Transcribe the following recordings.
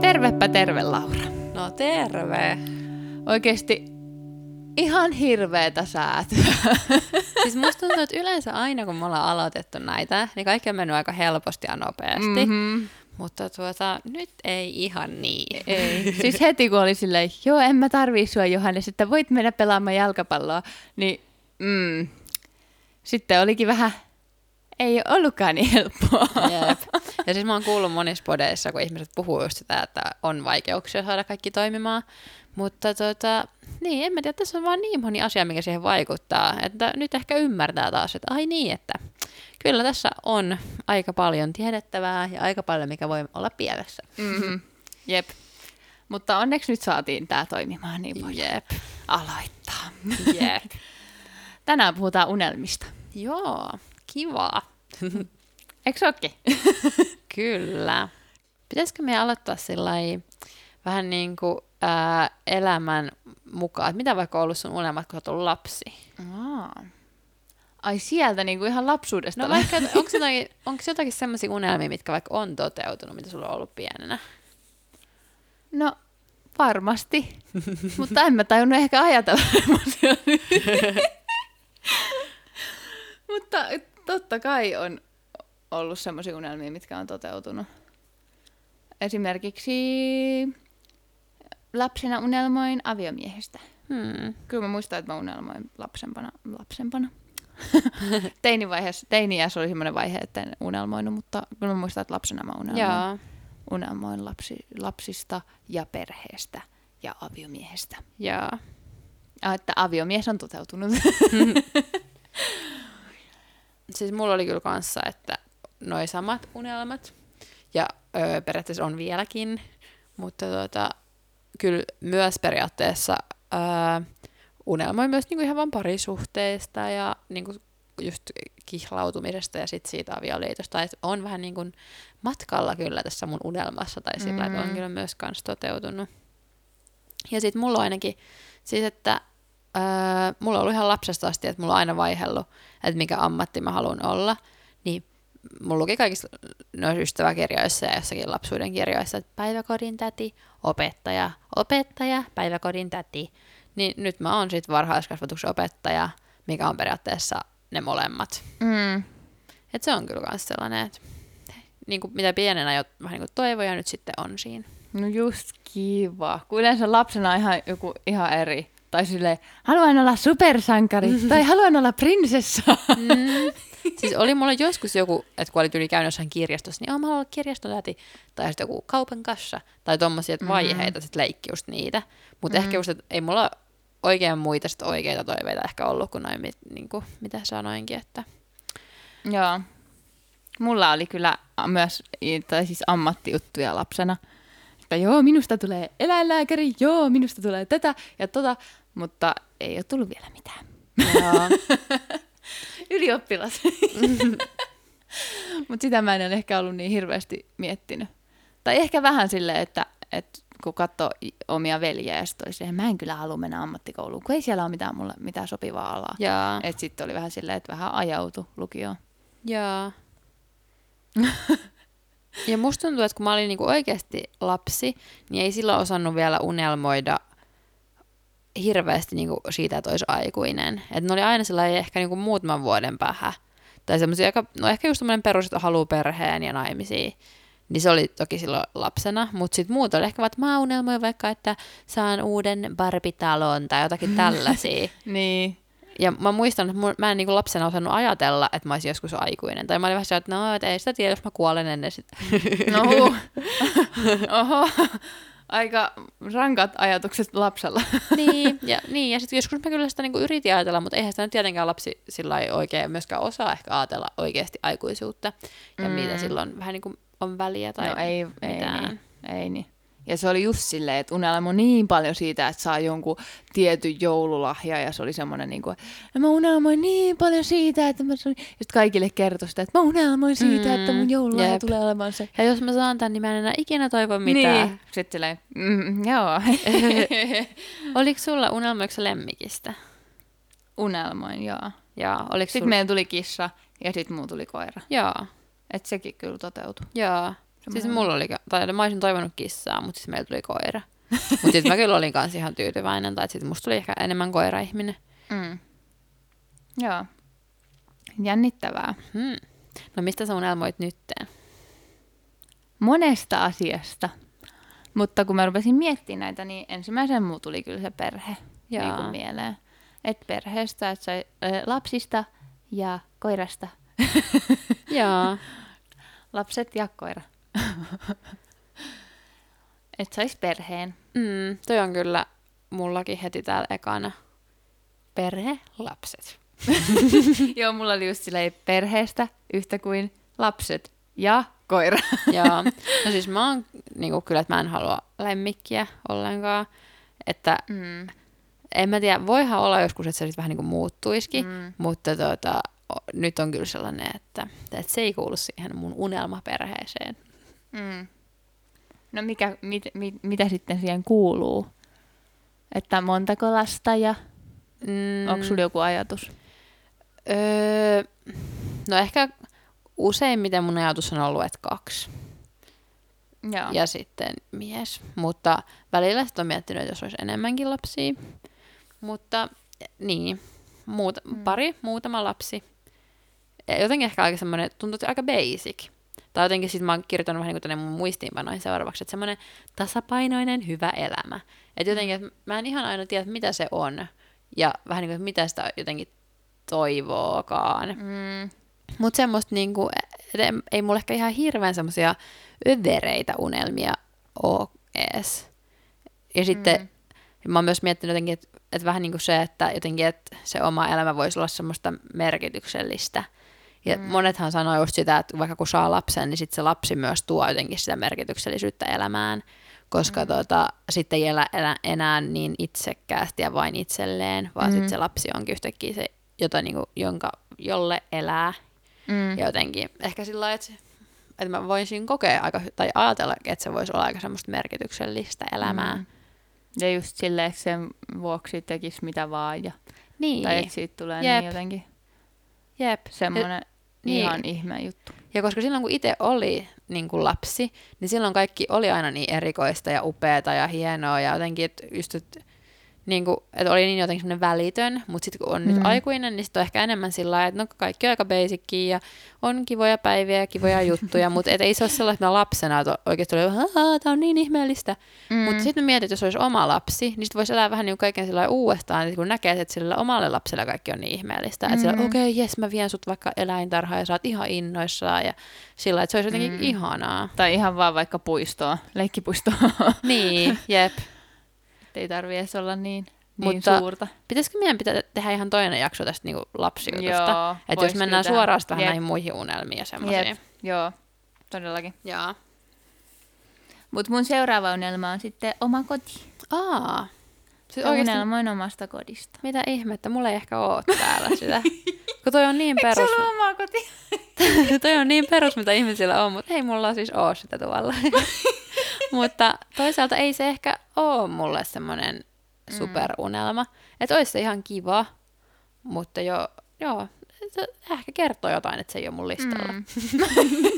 Tervepä terve, Laura. No terve. Oikeesti ihan hirveetä säätöä. Siis musta tuntuu, että yleensä aina kun me ollaan aloitettu näitä, niin kaikki on mennyt aika helposti ja nopeasti. Mhm. Mutta tuota, nyt ei ihan niin. Ei. Siis heti kun oli silleen, joo, en mä tarvii sua Johannes, että voit mennä pelaamaan jalkapalloa, niin mm, sitten olikin vähän, ei ollutkaan niin helppoa. Jep. Ja siis mä oon kuullut monissa podeissa, kun ihmiset puhuu just sitä, että on vaikeuksia saada kaikki toimimaan. Mutta tota, niin, en mä tiedä, tässä on vaan niin moni asia, mikä siihen vaikuttaa, että nyt ehkä ymmärtää taas, että ai niin, että kyllä tässä on aika paljon tiedettävää ja aika paljon, mikä voi olla pielessä. Mm-hmm. Jep. Mutta onneksi nyt saatiin tämä toimimaan, niin voi Jep. aloittaa. Jep. Tänään puhutaan unelmista. Joo, kiva. Eikö ookin? Kyllä. Pitäisikö me aloittaa sillai vähän niin kuin ää, elämän mukaan, että mitä vaikka on ollut sun unelmat, kun olet ollut lapsi? Aa. Ai sieltä niin kuin ihan lapsuudesta. No vaikka, onko jotakin, onko jotakin sellaisia unelmia, mitkä vaikka on toteutunut, mitä sulla on ollut pienenä? No varmasti, mutta en mä tajunnut ehkä ajatella. Mutta totta kai on ollut semmoisia unelmia, mitkä on toteutunut. Esimerkiksi lapsena unelmoin aviomiehestä. Hmm. Kyllä mä muistan, että mä unelmoin lapsempana. lapsempana. Teinivaiheessa, teiniässä oli semmoinen vaihe, että en unelmoinut, mutta kyllä mä muistan, että lapsena mä unelmoin Joo, unelmoin lapsi, lapsista ja perheestä ja aviomiehestä. joo. Ja että aviomies on toteutunut. Siis mulla oli kyllä kanssa, että noi samat unelmat, ja öö, periaatteessa on vieläkin, mutta tota, kyllä myös periaatteessa öö, unelmoin myös niinku ihan vaan parisuhteista ja niinku just kihlautumisesta ja sit siitä avioliitosta, että on vähän niin kuin matkalla kyllä tässä mun unelmassa tai sillä, että on Mm. kyllä myös kans toteutunut. Ja sit mulla on ainakin, siis että öö, mulla on ollut ihan lapsesta asti, että mulla on aina vaihellut, että mikä ammatti mä haluan olla, niin mulla luki kaikissa noissa ystäväkirjoissa ja jossakin lapsuuden kirjoissa, että päiväkodin täti, opettaja, opettaja, päiväkodin täti. Niin nyt mä oon sit varhaiskasvatuksen opettaja, mikä on periaatteessa ne molemmat. mm. Et se on kyllä myös sellainen, että niin kuin mitä pienenä jo vähän niin kuin toivoi ja nyt sitten on siinä. No just kiva. Kun yleensä lapsena on ihan joku ihan eri. Tai silleen, haluan olla supersankari tai haluan olla prinsessa. Mm. Siis oli mulla joskus joku, että kun oli tyyli käynyt jossain kirjastossa, niin mä haluan olla kirjastotäti. Tai sitten joku kaupan kassa. Tai tommosia että vaiheita, mm. sitten leikki just niitä. Mutta mm. ehkä just, että ei mulla oikein muita sit oikeita toiveita ehkä ollut kuin noin, mit, niin kuin, mitä sanoinkin. Että... Joo. Mulla oli kyllä myös tai siis ammattijuttuja lapsena. Että joo, minusta tulee eläinlääkäri, joo, minusta tulee tätä ja tota, mutta ei ole tullut vielä mitään. Joo. Ylioppilas. Mutta sitä mä en ole ehkä ollut niin hirveästi miettinyt. Tai ehkä vähän silleen, että, että kun katsoo omia veljiä ja sitten siihen, mä en kyllä halua mennä ammattikouluun, kun ei siellä ole mitään, mulle, mitään sopivaa alaa. Joo. Että sitten oli vähän silleen, että vähän ajautu lukioon. Joo. ja musta tuntuu, että kun mä olin niinku oikeasti lapsi, niin ei silloin osannut vielä unelmoida hirveästi niinku siitä, että olisi aikuinen. Että ne oli aina sellainen ehkä niinku muutaman vuoden päähän. Tai semmoisia, aika, no ehkä just semmoinen perus, että haluaa perheen ja naimisiin. Niin se oli toki silloin lapsena, mutta sitten muut oli ehkä vaan, että mä unelmoin vaikka, että saan uuden barbitalon tai jotakin tällaisia. Niin. Ja mä muistan, että mun, mä en niin lapsena osannut ajatella, että mä olisin joskus aikuinen. Tai mä olin vähän sellainen, että no, et ei sitä tiedä, jos mä kuolen ennen sitä. No. Oho. Aika rankat ajatukset lapsella. niin, ja, niin, ja sitten joskus mä kyllä sitä niin yritin ajatella, mutta eihän sitä nyt tietenkään lapsi sillä lailla oikein myöskään osaa ehkä ajatella oikeasti aikuisuutta. Ja Mm. mitä silloin vähän niin kuin on väliä tai no ei, ei mitään. niin. Ei niin. Ja se oli just silleen, että unelmoi niin paljon siitä, että saa jonkun tietyn joululahja. Ja se oli semmoinen, niin kuin, että mä unelmoin niin paljon siitä, että mä. Ja sitten kaikille kertoi sitä, että mä unelmoin siitä, mm, että mun joululahja jep. tulee olemaan se. Ja jos mä saan tän, niin mä en enää ikinä toivo mitään. Niin. Sitten silleen, mm, joo. Oliko sulla unelmoiko sä lemmikistä? Unelmoin, joo. Joo, oliko Sitten sulla... meillä tuli kissa ja sitten muu tuli koira. Joo, Että sekin kyllä toteutui. joo. Siis Semmoinen- mulla oli, tai mä olisin toivonut kissaa, mutta siis meillä tuli koira. mutta sitten mä kyllä olin kanssa ihan tyytyväinen, tai sitten musta tuli ehkä enemmän koira-ihminen. Mm. Joo. Jännittävää. Hmm. No mistä sä unelmoit nytten? Monesta asiasta. Mutta kun mä rupesin miettimään näitä, niin ensimmäisen muu tuli kyllä se perhe Jaa. niin kuin mieleen. Et perheestä, että sai, äh, lapsista ja koirasta. Joo. Lapset ja koira. että sais perheen. Mm, toi on kyllä mullakin heti täällä ekana. Perhe, lapset. Joo, mulla oli just silleen perheestä yhtä kuin lapset ja koira. Joo. No siis mä oon niinku, kyllä, että mä en halua lemmikkiä ollenkaan. Että Mm. en mä tiedä, voihan olla joskus, että se sitten vähän niin kuin muuttuisikin, Mm. mutta tota, nyt on kyllä sellainen, että, että se ei kuulu siihen mun unelmaperheeseen. Mm. No mikä, mit, mit, mitä sitten siihen kuuluu? Että montako lasta ja Mm, onko sulla joku ajatus? öö, no ehkä useimmiten mun ajatus on ollut, että kaksi. Joo. Ja sitten mies. Mutta välillä sitten on miettinyt, että jos olisi enemmänkin lapsia. Mutta niin, muut, Mm. pari, muutama lapsi. Ja jotenkin ehkä aika semmoinen, tuntuu aika basic. Tai jotenkin sitten mä oon kirjoittanut vähän niin kuin tänne mun muistiinpanoihin seuraavaksi, että semmoinen tasapainoinen hyvä elämä. Että jotenkin, että mä en ihan aina tiedä, mitä se on. Ja vähän niin kuin, että mitä sitä jotenkin toivookaan. Mm. Mutta semmoista niinku, et ei mulla ehkä ihan hirveän semmoisia övereitä unelmia oo ees. Ja sitten mm. mä oon myös miettinyt jotenkin, että et vähän niin kuin se, että jotenkin, että se oma elämä voisi olla semmoista merkityksellistä. Ja mm. monethan sanoo just sitä, että vaikka kun saa lapsen, niin sitten se lapsi myös tuo jotenkin sitä merkityksellisyyttä elämään, koska mm. tota, sitten ei elä, elä enää niin itsekkäästi ja vain itselleen, vaan mm. sitten se lapsi onkin yhtäkkiä se, jota niinku, jonka, jolle elää Mm. ja jotenkin ehkä sillä lailla, että, että mä voisin kokea aika, tai ajatella, että se voisi olla aika semmoista merkityksellistä elämää. Mm. Ja just silleen, että sen vuoksi tekisi mitä vaan. Ja, Niin, Tai että siitä tulee Jep. niin jotenkin jep. semmoinen niin. ihan ihme juttu. Ja koska silloin kun itse oli niin kuin lapsi, niin silloin kaikki oli aina niin erikoista ja upeata ja hienoa ja jotenkin, että just, että, niin kuin, että oli niin jotenkin semmoinen välitön, mutta sitten kun on mm. nyt Mm. aikuinen, niin sitten on ehkä enemmän sillä lailla, että no kaikki on aika basickia ja on kivoja päiviä ja kivoja juttuja, mutta et ei se ole sellainen, että lapsena että oikeasti oli, että tämä on niin ihmeellistä. Mm. Mutta sitten mietit, että jos olisi oma lapsi, niin sitten voisi elää vähän niin kuin kaiken sillä uudestaan, että kun näkee, että sillä omalle lapselle kaikki on niin ihmeellistä. Että sillä Mm. okei, okay, jes, mä vien sut vaikka eläintarhaan ja sä oot ihan innoissaan ja sillä että se olisi jotenkin Mm. ihanaa. Tai ihan vaan vaikka puistoa, leikkipuistoa. Niin, jep. Ei tarvi edes olla niin, niin Mutta- suurta. Pitäisikö meidän pitää tehdä ihan toinen jakso tästä niinku lapsijutusta? Että jos mennään kyllä suoraan vähän Jep. näihin muihin unelmiin ja semmoisiin. Jep, joo, todellakin. Joo. Mutta mun seuraava unelma on sitten oma koti. Aa. Siis oikeasti, unelmoin omasta kodista. mitä ihmettä, mulla ei ehkä ole täällä sitä. Kun toi on niin Eikö perus. sulla ole oma koti? toi on niin perus, mitä ihmisillä on, mutta ei mulla siis ole sitä tuolla. mutta toisaalta ei se ehkä ole mulle semmoinen superunelma. Että olisi se ihan kiva, mutta jo, joo, se ehkä kertoo jotain, että se ei ole mun listalla. Mm.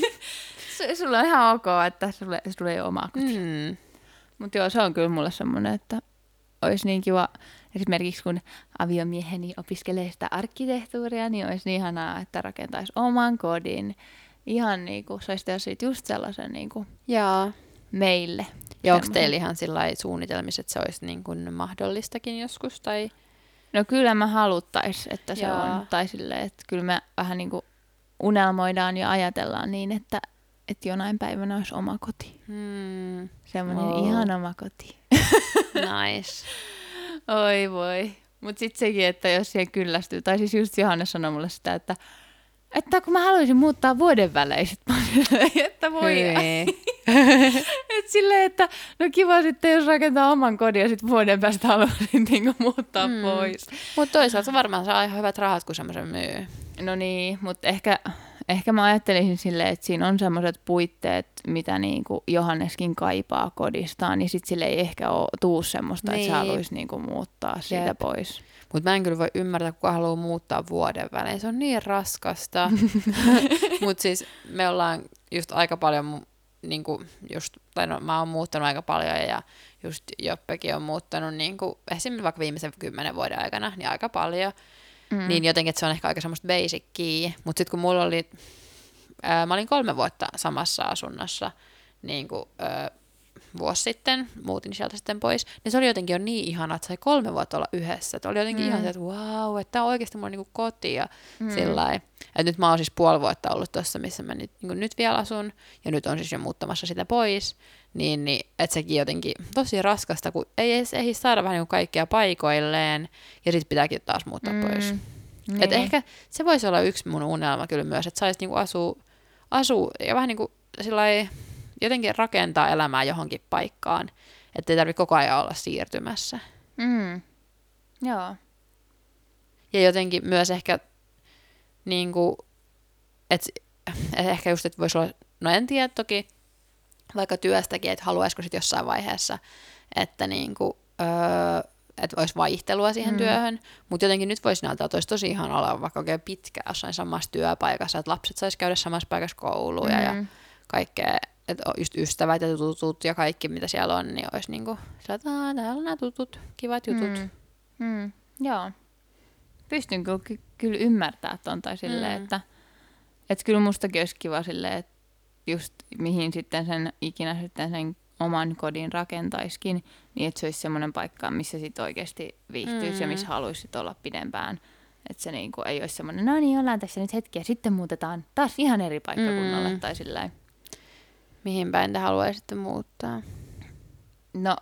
Su- sulla on ihan ok, että sulle, sulla ei ole omaa kotia. Mm. Mutta joo, se on kyllä mulle semmoinen, että olisi niin kiva, esimerkiksi kun aviomieheni opiskelee sitä arkkitehtuuria, niin olisi niin ihanaa, että rakentaisi oman kodin. Ihan niin kuin, saisi tehdä siitä just sellaisen niin kuin Jaa. Meille. Ja onko teillä ihan suunnitelmissa, että se olisi niin kuin mahdollistakin joskus? Tai... No kyllä mä haluttais, että se Joo. on. Tai silleen, että kyllä me vähän niin kuin unelmoidaan ja ajatellaan niin, että, että jonain päivänä olisi oma koti. Hmm. Semmoinen Wow. ihan oma koti. Nice. Oi voi. Mutta sitten sekin, että jos siihen kyllästyy, tai siis just Johannes sanoi mulle sitä, että, että kun mä haluaisin muuttaa vuoden välein, sit mä että voi, et silleen, että no kiva sitten, jos rakentaa oman kodin ja sitten vuoden päästä haluaisin niinku muuttaa Mm. pois. Mutta toisaalta varmaan saa ihan hyvät rahat, kun semmoisen myy. No niin, mutta ehkä, ehkä mä ajattelisin silleen, että siinä on semmoiset puitteet, mitä niinku Johanneskin kaipaa kodistaan, niin sitten sille ei ehkä ole, tuu semmoista, niin. että se Niin. haluaisi niinku muuttaa siitä Jep. pois. Mutta mä en kyllä voi ymmärtää, kuka haluaa muuttaa vuoden välein. Se on niin raskasta. Mutta siis me ollaan just aika paljon, mu- niinku, just, tai no, mä oon muuttanut aika paljon ja just Joppekin on muuttanut niinku, esimerkiksi vaikka viimeisen kymmenen vuoden aikana, niin aika paljon. Mm. Niin jotenkin, että se on ehkä aika semmoista basickiä. Mutta sitten kun mulla oli, ää, mä olin kolme vuotta samassa asunnossa, niin kuin, ää, vuosi sitten, muutin sieltä sitten pois, niin se oli jotenkin jo niin ihana, että sai kolme vuotta olla yhdessä. Että oli jotenkin mm. ihan se, että wow, että tämä on oikeasti mun niinku koti ja mm. sillä. Että nyt mä oon siis puoli vuotta ollut tuossa, missä mä nyt, niin nyt vielä asun, ja nyt on siis jo muuttamassa sitä pois, niin, niin että sekin jotenkin tosi raskasta, kun ei edes ehdi saada vähän niin kaikkea paikoilleen, ja sitten pitääkin taas muuttaa mm. pois. Niin. Et ehkä se voisi olla yksi mun unelma kyllä myös, että saisi niinku asua, asua ja vähän niinku sillai, jotenkin rakentaa elämää johonkin paikkaan, että ei tarvitse koko ajan olla siirtymässä. Mm. Joo. Ja jotenkin myös ehkä, niinku, että ehkä just, että voisi olla, no en tiedä toki, vaikka työstäkin, että haluaisiko sitten jossain vaiheessa, että niinku, öö, että olisi vaihtelua siihen mm. työhön, mutta jotenkin nyt voisi näyttää, että olisi tosi ihan olla vaikka oikein pitkään jossain samassa työpaikassa, että lapset saisi käydä samassa paikassa kouluja mm. ja kaikkea, että just ystävät ja tutut ja kaikki, mitä siellä on, niin olisi niinku sillä, että "Aa, täällä on nämä tutut, kivat jutut. Mm. Mm. Joo. Pystyn kyllä, ky- kyllä ymmärtämään ton tai silleen, Mm. että et kyllä mustakin olisi kiva silleen, että just mihin sitten sen ikinä sitten sen oman kodin rakentaiskin, niin että se olisi semmoinen paikka, missä sitten oikeasti viihtyisi mm. ja missä haluaisi sit olla pidempään. Että se niinku ei olisi semmoinen, no niin, ollaan tässä nyt hetki ja sitten muutetaan taas ihan eri paikkakunnalle Mm. tai silleen. Mihin päin te haluaisitte muuttaa? No,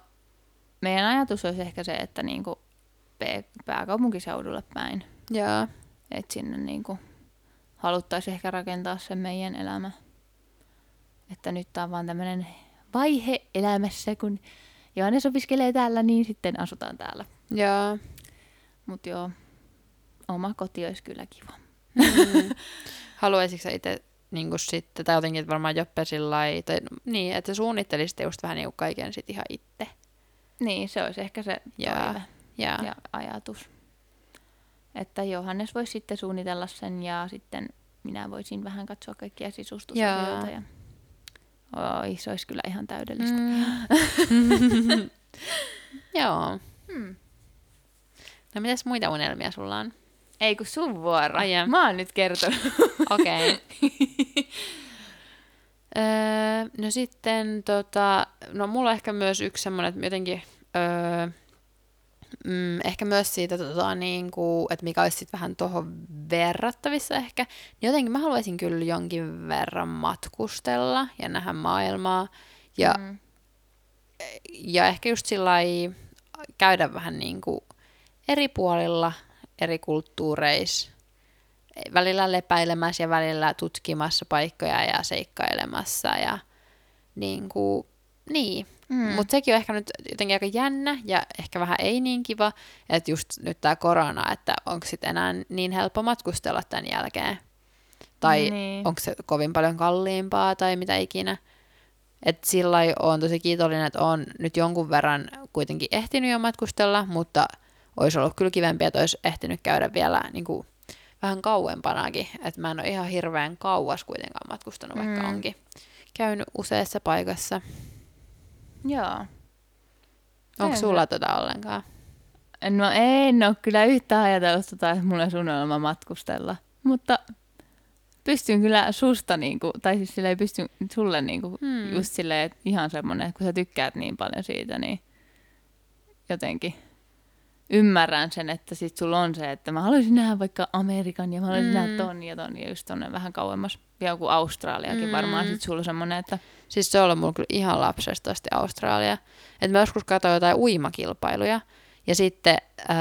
meidän ajatus olisi ehkä se, että niinku pääkaupunkiseudulle päin. Joo. Että sinne niinku haluttaisiin ehkä rakentaa se meidän elämä. Että nyt tämä on vaan tämmöinen vaihe elämässä, kun Johannes opiskelee täällä, niin sitten asutaan täällä. Joo. Mutta joo, oma koti olisi kyllä kiva. Mm. Haluaisitko itse niin sitten, tai jotenkin varmaan Joppe sillä tai niin, että sä suunnittelisit just vähän niin kuin kaiken sit ihan itse. Niin, se olisi ehkä se toive Ja, ja ajatus. Että Johannes voisi sitten suunnitella sen ja sitten minä voisin vähän katsoa kaikkia sisustusasioita. Ja... Oi, se olisi kyllä ihan täydellistä. Mm. Joo. Hmm. No mitäs muita unelmia sulla on? Ei kun sun vuoro. Ai jaa. Mä oon nyt kertonut. Okei. Okay. öö, no sitten, tota, no mulla on ehkä myös yksi semmoinen, että jotenkin, öö, mm, ehkä myös siitä, tota, niin kuin, että mikä olisi sitten vähän tuohon verrattavissa ehkä, niin jotenkin mä haluaisin kyllä jonkin verran matkustella ja nähdä maailmaa. Ja, mm. ja ehkä just sillä käydä vähän niin kuin eri puolilla, eri kulttuureissa, välillä lepäilemässä ja välillä tutkimassa paikkoja ja seikkailemassa ja niin kuin, niin. Mm. Mutta sekin on ehkä nyt jotenkin aika jännä ja ehkä vähän ei niin kiva, että just nyt tämä korona, että onko sitten enää niin helppo matkustella tämän jälkeen. Tai Niin. onko se kovin paljon kalliimpaa tai mitä ikinä. Et sillä on tosi kiitollinen, että on nyt jonkun verran kuitenkin ehtinyt jo matkustella, mutta olisi ollut kyllä kivempiä, että olisi ehtinyt käydä vielä niin kuin, vähän kauempanakin. Että mä en ole ihan hirveän kauas kuitenkaan matkustanut, vaikka Mm. onkin käynyt useassa paikassa. Joo. Onko sulla tota ollenkaan? No en ole kyllä yhtään ajatellut tota, että mulla olisi unelma matkustella. Mutta pystyn kyllä susta, niinku, tai siis silleen pystyn sulle niinku, Hmm. hmm. just silleen, että ihan semmoinen, että kun sä tykkäät niin paljon siitä, niin jotenkin ymmärrän sen, että sit sulla on se, että mä haluaisin nähdä vaikka Amerikan ja mä haluaisin Mm. nähdä ton ja ton ja just tonne vähän kauemmas. Vielä kuin Australiakin Mm. varmaan sit sulla on semmoinen, että Siis se on ollut mulla kyllä ihan lapsesta asti Australia. Et mä joskus katsoin jotain uimakilpailuja, Ja sitten äh,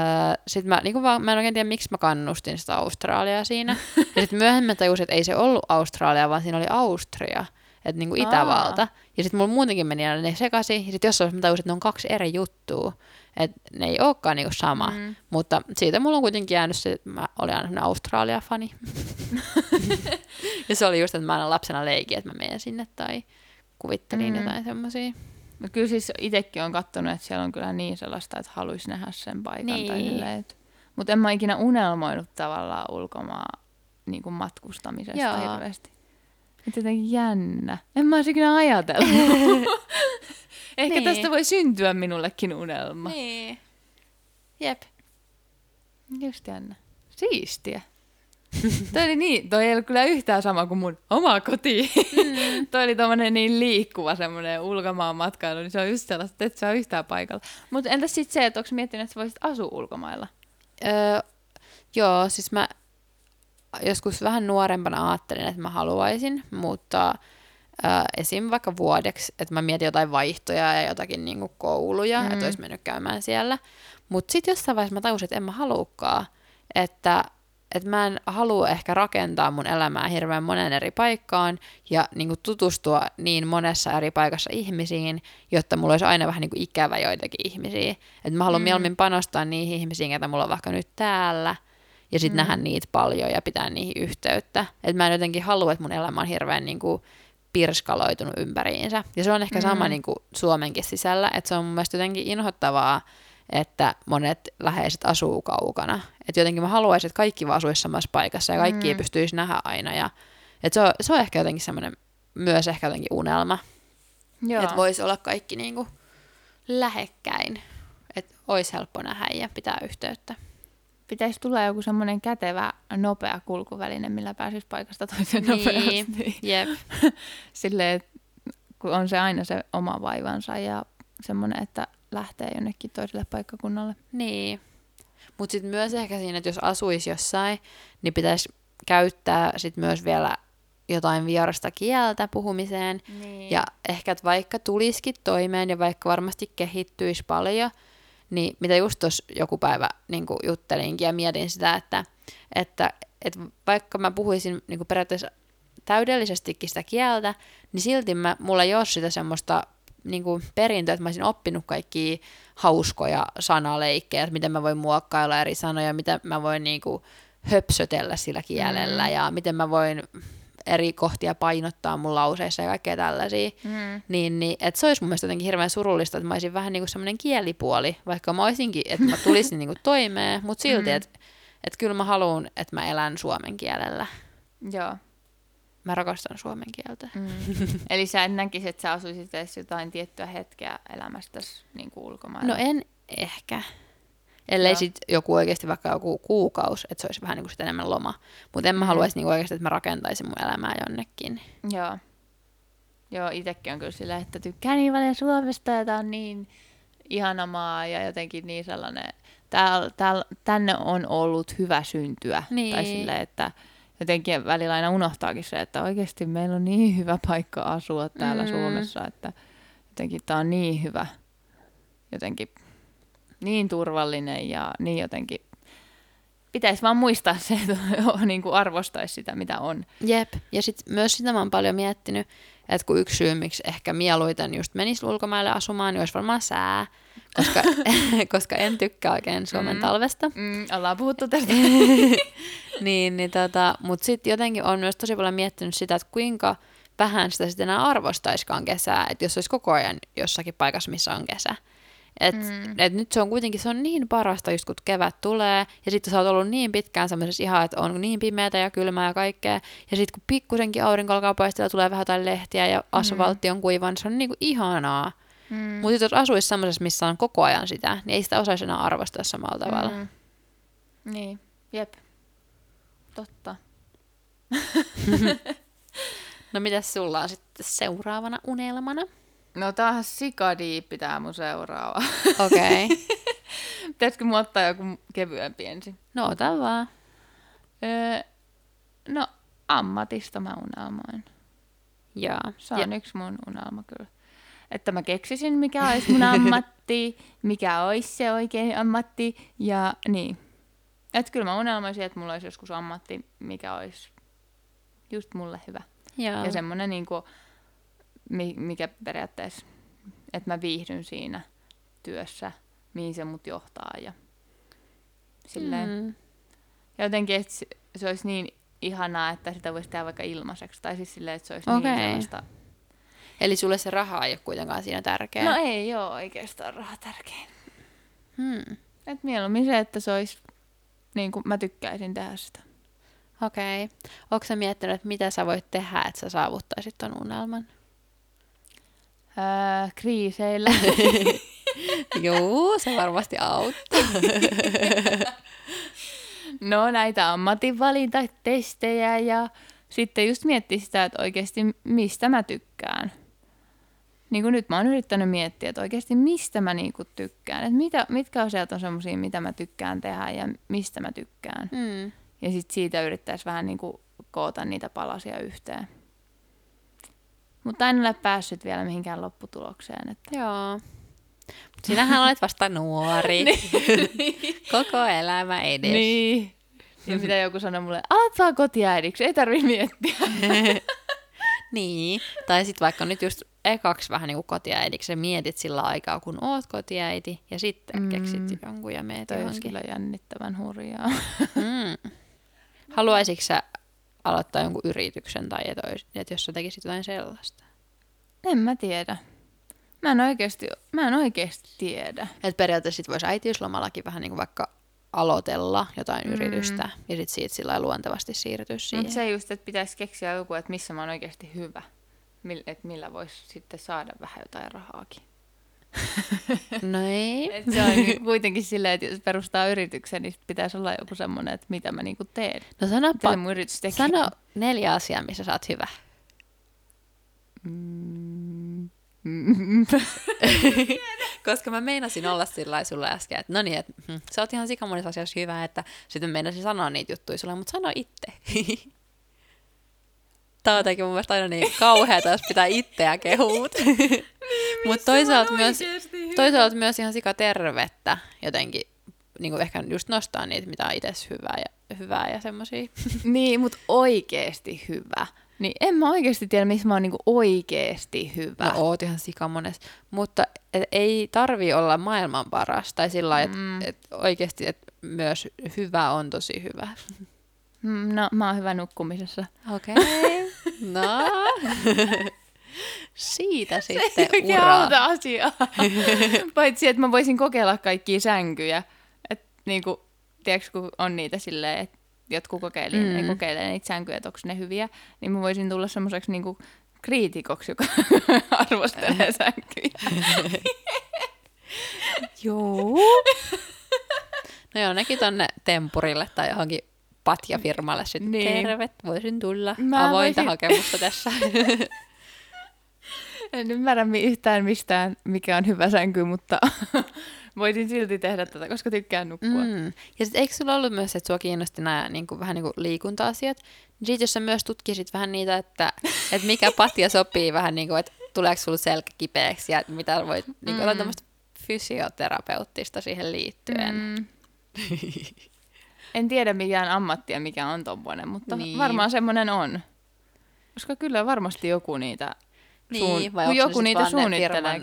sit mä, niin vaan, mä en oikein tiedä, miksi mä kannustin sitä Australiaa siinä. ja sitten myöhemmin tajusin, että ei se ollut Australia, vaan siinä oli Austria, että niin kuin Itävalta. Ja sitten mulla muutenkin meni aina ne sekaisin. Ja sitten jossain vaiheessa mä tajusin, että ne on kaksi eri juttua. Että ne ei olekaan niinku sama. Mm. Mutta siitä mulla on kuitenkin jäänyt se, että mä olin aina Australia-fani. ja se oli just, että mä aina lapsena leikin, että mä menen sinne tai kuvittelin mm. jotain semmoisia. No kyllä siis itsekin on kattonut, että siellä on kyllä niin sellaista, että haluaisi nähdä sen paikan. Niin. Tai silleen, mutta en mä ikinä unelmoinut tavallaan ulkomaan niin kuin matkustamisesta Joo. hirveästi. Että jotenkin jännä. En mä olisi ikinä ajatellut. Ehkä niin. tästä voi syntyä minullekin unelma. Niin. Jep. Just jännä. Siistiä. toi, oli niin, toi ei ollut kyllä yhtään sama kuin mun oma koti. Mm. toi oli tommonen niin liikkuva semmoinen ulkomaan matkailu, niin se on just sellaista, että se on yhtään paikalla. Mutta entäs sitten se, että onko miettinyt, että sä voisit asua ulkomailla? Öö, joo, siis mä joskus vähän nuorempana ajattelin, että mä haluaisin, mutta äh, esim. vaikka vuodeksi, että mä mietin jotain vaihtoja ja jotakin niin kuin kouluja, mm. että olisi mennyt käymään siellä. Mutta sitten jossain vaiheessa mä tajusin, että en mä haluukaan, että että mä en halua ehkä rakentaa mun elämää hirveän monen eri paikkaan ja niin kuin tutustua niin monessa eri paikassa ihmisiin, jotta mulla olisi aina vähän niin kuin ikävä joitakin ihmisiä. Että mä haluan mm. mieluummin panostaa niihin ihmisiin, joita mulla on vaikka nyt täällä, ja sitten mm. nähdä niitä paljon ja pitää niihin yhteyttä. Että mä en jotenkin halua, että mun elämä on hirveän niin kuin pirskaloitunut ympäriinsä. Ja se on ehkä mm. sama niin kuin Suomenkin sisällä, että se on mun mielestä jotenkin inhottavaa, että monet läheiset asuu kaukana. Että jotenkin mä haluaisin, että kaikki vaan asuisi samassa paikassa ja kaikki mm. ei pystyisi nähdä aina. Ja, että se, on, se on ehkä jotenkin semmoinen, myös ehkä jotenkin unelma. Että voisi olla kaikki niin kuin lähekkäin. Että olisi helppo nähdä ja pitää yhteyttä pitäisi tulla joku semmoinen kätevä, nopea kulkuväline, millä pääsisi paikasta toiseen niin, nopeasti. Jep. Silleen, kun on se aina se oma vaivansa ja semmoinen, että lähtee jonnekin toiselle paikkakunnalle. Niin. Mutta sitten myös ehkä siinä, että jos asuisi jossain, niin pitäisi käyttää sit myös vielä jotain vierasta kieltä puhumiseen. Niin. Ja ehkä, että vaikka tulisikin toimeen ja vaikka varmasti kehittyisi paljon, niin mitä just tuossa joku päivä niin juttelinkin ja mietin sitä, että, että, että vaikka mä puhuisin niin periaatteessa täydellisestikin sitä kieltä, niin silti mä, mulla ei ole sitä semmoista niin kuin perintöä, että mä olisin oppinut kaikki hauskoja sanaleikkejä, että miten mä voin muokkailla eri sanoja, miten mä voin niin kuin höpsötellä sillä kielellä mm. ja miten mä voin eri kohtia painottaa mun lauseissa ja kaikkea tällaisia, mm. niin, niin että se olisi mun mielestä jotenkin hirveän surullista, että mä olisin vähän niin kuin semmoinen kielipuoli, vaikka mä olisinkin, että mä tulisin niin kuin toimeen, mutta silti, mm. että että kyllä mä haluan, että mä elän suomen kielellä. Joo. Mä rakastan suomen kieltä. Mm. Eli sä en näkisi, että sä asuisit edes jotain tiettyä hetkeä elämästäsi niin kuin ulkomailla? No en ehkä. Ellei sitten joku oikeasti vaikka joku kuukausi, että se olisi vähän niin kuin sit enemmän loma. Mutta en mä haluaisi niin oikeasti, että mä rakentaisin mun elämää jonnekin. Joo. Joo, itsekin on kyllä sillä, että tykkään niin paljon Suomesta ja tää on niin ihana maa ja jotenkin niin sellainen, tääl, tääl, tänne on ollut hyvä syntyä. Niin. Tai sille, että jotenkin välillä aina unohtaakin se, että oikeasti meillä on niin hyvä paikka asua täällä mm. Suomessa, että jotenkin tämä on niin hyvä jotenkin niin turvallinen ja niin jotenkin pitäisi vaan muistaa se, että niin kuin arvostaisi sitä, mitä on. Jep, ja sitten myös sitä mä oon paljon miettinyt, että kun yksi syy, miksi ehkä mieluiten just menisi ulkomaille asumaan, niin olisi varmaan sää, koska, koska en tykkää oikein Suomen mm. talvesta. Mm, ollaan puhuttu tästä. niin, niin tota, mutta sitten jotenkin on myös tosi paljon miettinyt sitä, että kuinka vähän sitä sitten enää arvostaiskaan kesää, että jos olisi koko ajan jossakin paikassa, missä on kesä. Et, mm. et nyt se on kuitenkin se on niin parasta, just kun kevät tulee, ja sitten sä oot ollut niin pitkään semmoisessa ihan, että on niin pimeätä ja kylmää ja kaikkea, ja sitten kun pikkusenkin aurinko alkaa paistella, tulee vähän jotain lehtiä ja mm. asfaltti on kuiva, niin se on niinku ihanaa. Mm. Mutta jos asuisi semmoisessa, missä on koko ajan sitä, niin ei sitä osaisi enää arvostaa samalla tavalla. Mm. Niin, jep. Totta. no mitäs sulla on sitten seuraavana unelmana? No tämähän sikadiippi tää mun seuraava. Okei. Okay. Pitäisikö mun ottaa joku kevyempi ensin? No ota vaan. Öö, no ammatista mä unelmoin. Jaa. Se on ja. yksi mun unelma kyllä. että mä keksisin, mikä olisi mun ammatti, mikä olisi se oikein ammatti, ja niin. Että kyllä mä unelmoisin, että mulla olisi joskus ammatti, mikä olisi just mulle hyvä. Joo. Ja semmoinen, niin kuin, mikä periaatteessa, että mä viihdyn siinä työssä, mihin se mut johtaa ja silleen. Mm. Ja jotenkin, että se- olisi niin ihanaa, että sitä voisi tehdä vaikka ilmaiseksi. Tai siis silleen, että se olisi Okei. niin sellaista... Eli sulle se raha ei ole kuitenkaan siinä tärkeä. No ei ole oikeastaan raha tärkein. Hmm. Et mieluummin se, että se olisi, niin kuin mä tykkäisin tehdä sitä. Okei. Okay. Onko sä miettinyt, että mitä sä voit tehdä, että sä saavuttaisit ton unelman? Öö, kriiseillä. Joo, se varmasti auttaa. no näitä ammatinvalintatestejä ja sitten just miettiä sitä, että oikeasti mistä mä tykkään. Niin kuin nyt mä oon yrittänyt miettiä, että oikeasti mistä mä niinku tykkään. Että mitä, mitkä asiat on semmoisia, mitä mä tykkään tehdä ja mistä mä tykkään. Mm. Ja sitten siitä yrittäisi vähän niinku koota niitä palasia yhteen. Mutta en ole päässyt vielä mihinkään lopputulokseen. Että... Joo. Sinähän olet vasta nuori. Koko elämä edes. Niin. Ja mitä joku sanoi mulle, alat vaan kotiäidiksi, ei tarvi miettiä. Niin. Tai sitten vaikka nyt just ekaksi vähän niin kuin kotiäidiksi, sä mietit sillä aikaa, kun oot kotiäiti, ja sitten mm. keksit jonkun ja meet Toi johonkin. kyllä jännittävän hurjaa. Mm. Haluaisitko sä aloittaa jonkun yrityksen tai että, että jos sä tekisit jotain sellaista? En mä tiedä. Mä en oikeasti, mä en oikeasti tiedä. Että periaatteessa sit voisi äitiyslomallakin vähän niin kuin vaikka aloitella jotain mm. yritystä ja sitten siitä sillä luontevasti siirtyä siihen. Mutta se just, että pitäisi keksiä joku, että missä mä oon oikeasti hyvä. Mill, että millä voisi sitten saada vähän jotain rahaakin. No ei. Et se on niin kuitenkin silleen, että jos perustaa yrityksen, niin pitäisi olla joku semmoinen, että mitä mä niinku teen. No Mitä sanoppa, se mun yritys tekee. sano neljä asiaa, missä sä oot hyvä. Mm. Koska mä meinasin olla sillä sulle äsken, että no niin, että hm, sä oot ihan sikamonissa asiassa hyvä, että sitten mä meinasin sanoa niitä juttuja sulle, mutta sano itse. Tää on jotenkin mun mielestä aina niin kauheata, jos pitää itseä kehut. mutta toisaalta myös, toisaalta myös ihan sika tervettä jotenkin, niin kuin ehkä just nostaa niitä, mitä on itse hyvää ja, hyvää ja semmosia. niin, mutta oikeasti hyvä. Niin en mä oikeasti tiedä, missä mä oon niinku oikeasti hyvä. No oot ihan sikamones. Mutta et, ei tarvi olla maailman paras. Tai sillä lailla, että Mm. et oikeasti et myös hyvä on tosi hyvä. Mm, No, mä oon hyvä nukkumisessa. Okei. Okay. No. Siitä sitten Mikä ura. auta asiaa. Paitsi, että mä voisin kokeilla kaikkia sänkyjä. Et niinku, tiedätkö, kun on niitä silleen, että jotkut kokeilee, mm. ne kokeilee niitä sänkyjä, että onko ne hyviä, niin mä voisin tulla semmoiseksi niinku kriitikoksi, joka arvostelee sänkyjä. Joo. No joo, nekin tonne Tempurille tai johonkin patjafirmalle sitten. Niin. Tervet, voisin tulla. Mä Avointa voisin- hakemusta tässä. En ymmärrä yhtään mistään, mikä on hyvä sänky, mutta voisin silti tehdä tätä, koska tykkään nukkua. Mm. Ja sitten eikö sulla ollut myös, että sua kiinnosti nämä niin kuin, vähän niin kuin liikunta-asiat? Niin sit jos sä myös tutkisit vähän niitä, että, että mikä patja sopii vähän niin kuin, että tuleeko sulla selkä kipeäksi ja mitä voit, niin kuin, Mm. tämmöistä fysioterapeuttista siihen liittyen. Mm. En tiedä mikä on ammatti ja mikä on tommonen, mutta Niin. varmaan semmonen on. Koska kyllä varmasti joku niitä, Niin, vai kun onko joku niitä suunnittelee.